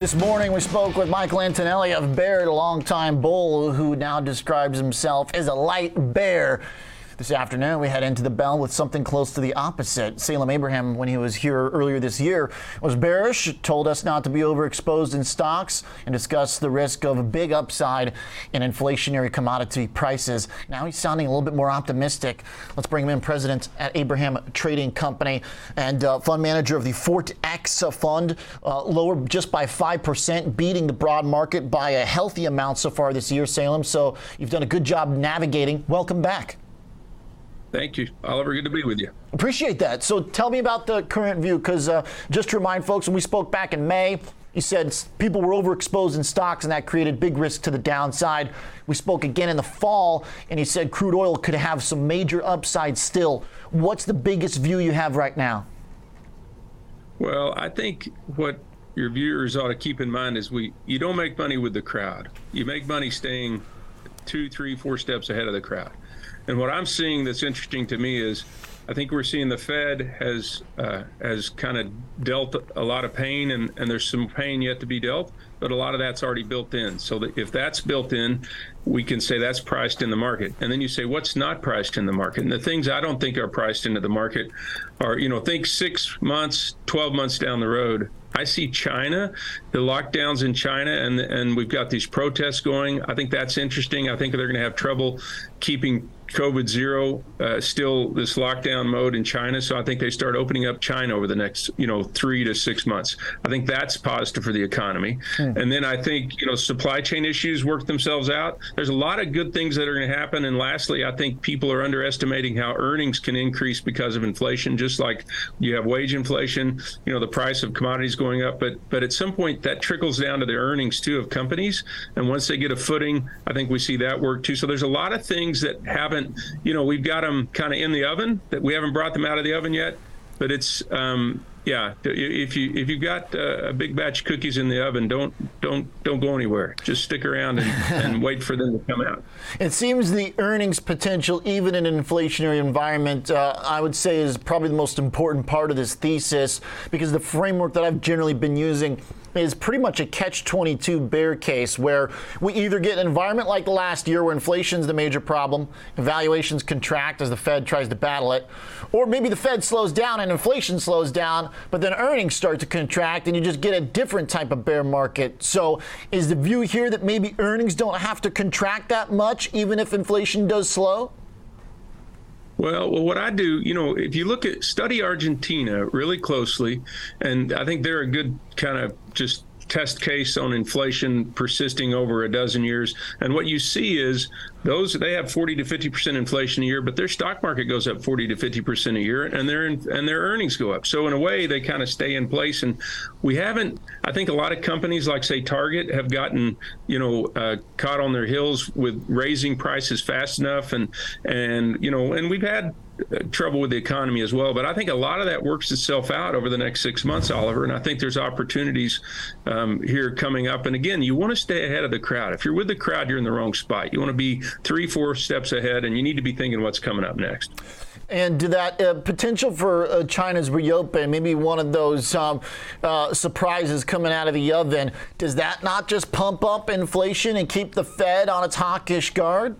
This morning, we spoke with Michael Antonelli of Baird, a longtime bull who now describes himself as a light bear. This afternoon, we head into the bell with something close to the opposite. Salem Abraham, when he was here earlier this year, was bearish, told us not to be overexposed in stocks, and discussed the risk of a big upside in inflationary commodity prices. Now he's sounding a little bit more optimistic. Let's bring him in, president at Abraham Trading Company and uh, fund manager of the Fort X fund, uh, lower just by 5%, beating the broad market by a healthy amount so far this year, Salem. So you've done a good job navigating. Welcome back. Thank you, Oliver. Good to be with you. Appreciate that. So tell me about the current view, because uh, just to remind folks, when we spoke back in May, you said people were overexposed in stocks and that created big risk to the downside. We spoke again in the fall and you said crude oil could have some major upside still. What's the biggest view you have right now? Well, I think what your viewers ought to keep in mind is we you don't make money with the crowd. You make money staying two, three, four steps ahead of the crowd. And what I'm seeing that's interesting to me is I think we're seeing the Fed has uh, has kind of dealt a lot of pain, and, and there's some pain yet to be dealt, but a lot of that's already built in. So that if that's built in, we can say that's priced in the market. And then you say what's not priced in the market, and the things I don't think are priced into the market are you know think six months, twelve months down the road. I see China, the lockdowns in China, and and we've got these protests going. I think that's interesting. I think they're going to have trouble keeping COVID zero, uh, still this lockdown mode in China. So I think they start opening up China over the next, you know, three to six months. I think that's positive for the economy. Hmm. And then I think, you know, supply chain issues work themselves out. There's a lot of good things that are going to happen. And lastly, I think people are underestimating how earnings can increase because of inflation. Just like you have wage inflation, you know, the price of commodities going up, but but at some point that trickles down to the earnings too of companies. And once they get a footing, I think we see that work too. So there's a lot of things that haven't you know, we've got them kind of in the oven that we haven't brought them out of the oven yet. But it's, um, yeah, if you if you've got uh, a big batch of cookies in the oven, don't don't don't go anywhere. Just stick around and, and wait for them to come out. It seems the earnings potential, even in an inflationary environment, uh, I would say is probably the most important part of this thesis because the framework that I've generally been using is pretty much a catch 22 bear case where we either get an environment like last year where inflation is the major problem, valuations contract as the Fed tries to battle it, or maybe the Fed slows down and inflation slows down, but then earnings start to contract and you just get a different type of bear market. So is the view here that maybe earnings don't have to contract that much even if inflation does slow? Well, well, what I do, you know, if you look at study Argentina really closely, and I think they're a good kind of just test case on inflation persisting over a dozen years. And what you see is those they have 40 to 50 percent inflation a year, but their stock market goes up 40 to 50 percent a year, and their and their earnings go up. So in a way, they kind of stay in place. And we haven't. I think a lot of companies, like say Target, have gotten you know uh, caught on their heels with raising prices fast enough, and and you know, and we've had trouble with the economy as well. But I think a lot of that works itself out over the next six months, Oliver. And I think there's opportunities um, here coming up. And again, you want to stay ahead of the crowd. If you're with the crowd, you're in the wrong spot. You want to be three, four steps ahead, and you need to be thinking what's coming up next. And do that uh, potential for uh, China's reopen, maybe one of those um, uh, surprises coming out of the oven, does that not just pump up inflation and keep the Fed on its hawkish guard?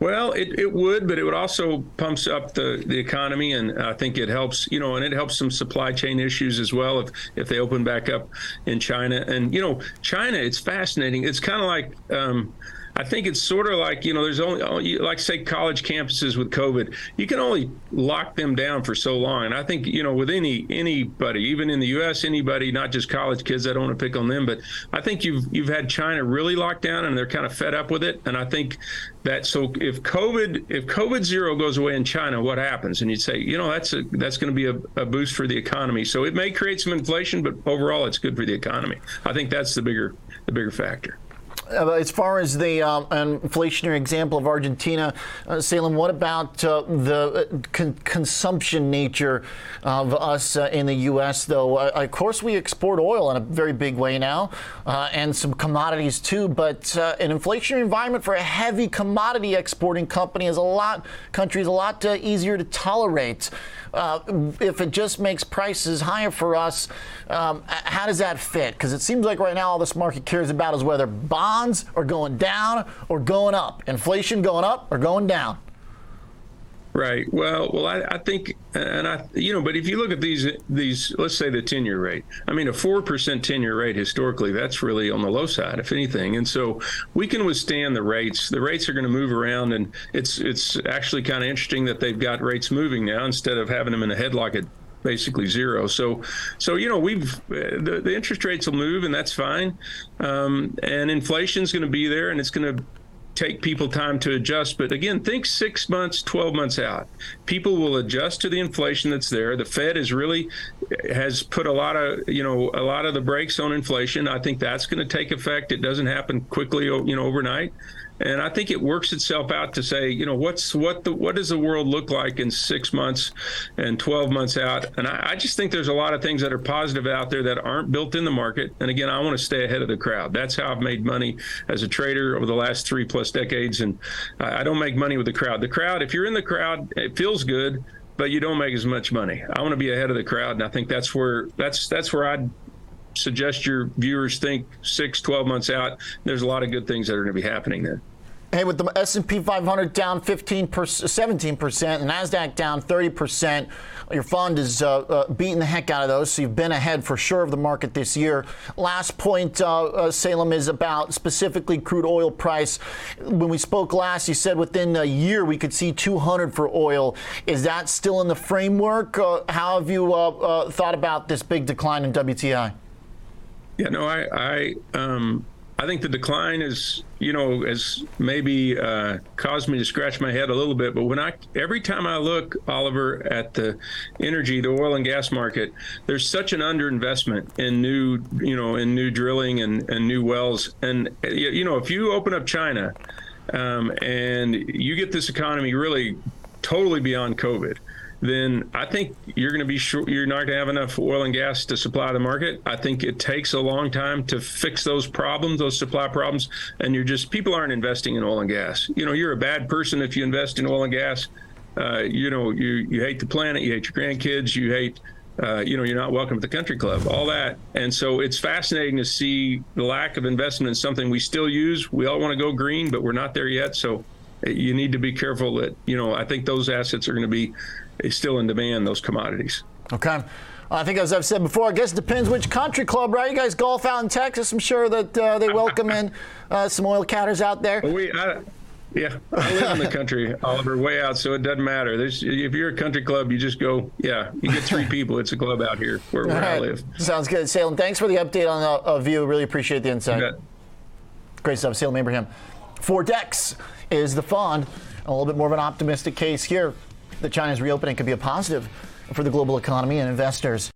Well, it, it would, but it would also pumps up the, the economy, and I think it helps, you know, and it helps some supply chain issues as well if if they open back up in China. And you know, China, it's fascinating. It's kind of like. Um, I think it's sort of like you know, there's only oh, like say college campuses with COVID, you can only lock them down for so long. And I think you know, with any anybody, even in the U.S., anybody, not just college kids, I don't want to pick on them, but I think you've you've had China really locked down and they're kind of fed up with it. And I think that so if COVID if COVID zero goes away in China, what happens? And you'd say, you know, that's a that's going to be a, a boost for the economy. So it may create some inflation, but overall, it's good for the economy. I think that's the bigger the bigger factor. Uh, as far as the um, inflationary example of Argentina, uh, Salem, what about uh, the uh, con- consumption nature of us uh, in the U.S., though? Uh, of course, we export oil in a very big way now and some commodities too, but an inflationary environment for a heavy commodity exporting company is a lot, country is a lot easier to tolerate. Uh, if it just makes prices higher for us, um, how does that fit? Because it seems like right now all this market cares about is whether bonds are going down or going up, inflation going up or going down. Right. Well, well, I, I, think, and I, you know, but if you look at these, these, let's say the ten-year rate. I mean, a four percent ten-year rate historically, that's really on the low side, if anything. And so we can withstand the rates. The rates are going to move around, and it's it's actually kind of interesting that they've got rates moving now instead of having them in a headlock at basically zero. So, so you know, we've the, the interest rates will move, and that's fine. Um, and inflation's going to be there, and it's going to take people time to adjust. But again, think six months, 12 months out. People will adjust to the inflation that's there. The Fed is really has put a lot of, you know, a lot of the brakes on inflation. I think that's going to take effect. It doesn't happen quickly, you know, overnight. And I think it works itself out to say, you know, what's what the what does the world look like in six months and 12 months out? And I, I just think there's a lot of things that are positive out there that aren't built in the market. And again, I want to stay ahead of the crowd. That's how I've made money as a trader over the last three plus decades. And I, I don't make money with the crowd. The crowd, if you're in the crowd, it feels good but you don't make as much money. I want to be ahead of the crowd, and I think that's where that's that's where I'd suggest your viewers think six, 12 months out. There's a lot of good things that are going to be happening there. Hey, with the S&P 500 down 15 17 percent, the Nasdaq down 30 percent, your fund is uh, uh, beating the heck out of those. So you've been ahead for sure of the market this year. Last point, uh, uh Salem, is about specifically crude oil price. When we spoke last, you said within a year we could see 200 for oil. Is that still in the framework? Uh, how have you uh, thought about this big decline in WTI? Yeah, no, I, I um, I think the decline is, you know, has maybe uh, caused me to scratch my head a little bit. But when I, every time I look, Oliver, at the energy, the oil and gas market, there's such an underinvestment in new, you know, in new drilling and, and new wells. And, you know, if you open up China um, and you get this economy really totally beyond COVID, then I think you're going to be sure you're not going to have enough oil and gas to supply the market. I think it takes a long time to fix those problems, those supply problems, and you're just people aren't investing in oil and gas. You know, you're a bad person if you invest in oil and gas. Uh, you know, you you hate the planet, you hate your grandkids, you hate. Uh, you know, you're not welcome at the country club, all that. And so it's fascinating to see the lack of investment in something we still use. We all want to go green, but we're not there yet. So you need to be careful that, you know, I think those assets are going to be still in demand, those commodities. Okay. I think, as I've said before, I guess it depends which country club, right? You guys golf out in Texas. I'm sure that uh, they welcome in uh, some oil catters out there. We, I, yeah, I live in the country, Oliver, way out, so it doesn't matter. There's, if you're a country club, you just go, yeah, you get three people. It's a club out here where, where right. I live. Sounds good. Salem, thanks for the update on the uh, view. Really appreciate the insight. Great stuff. Salem Abraham. For Dex is the fund. A little bit more of an optimistic case here that China's reopening could be a positive for the global economy and investors.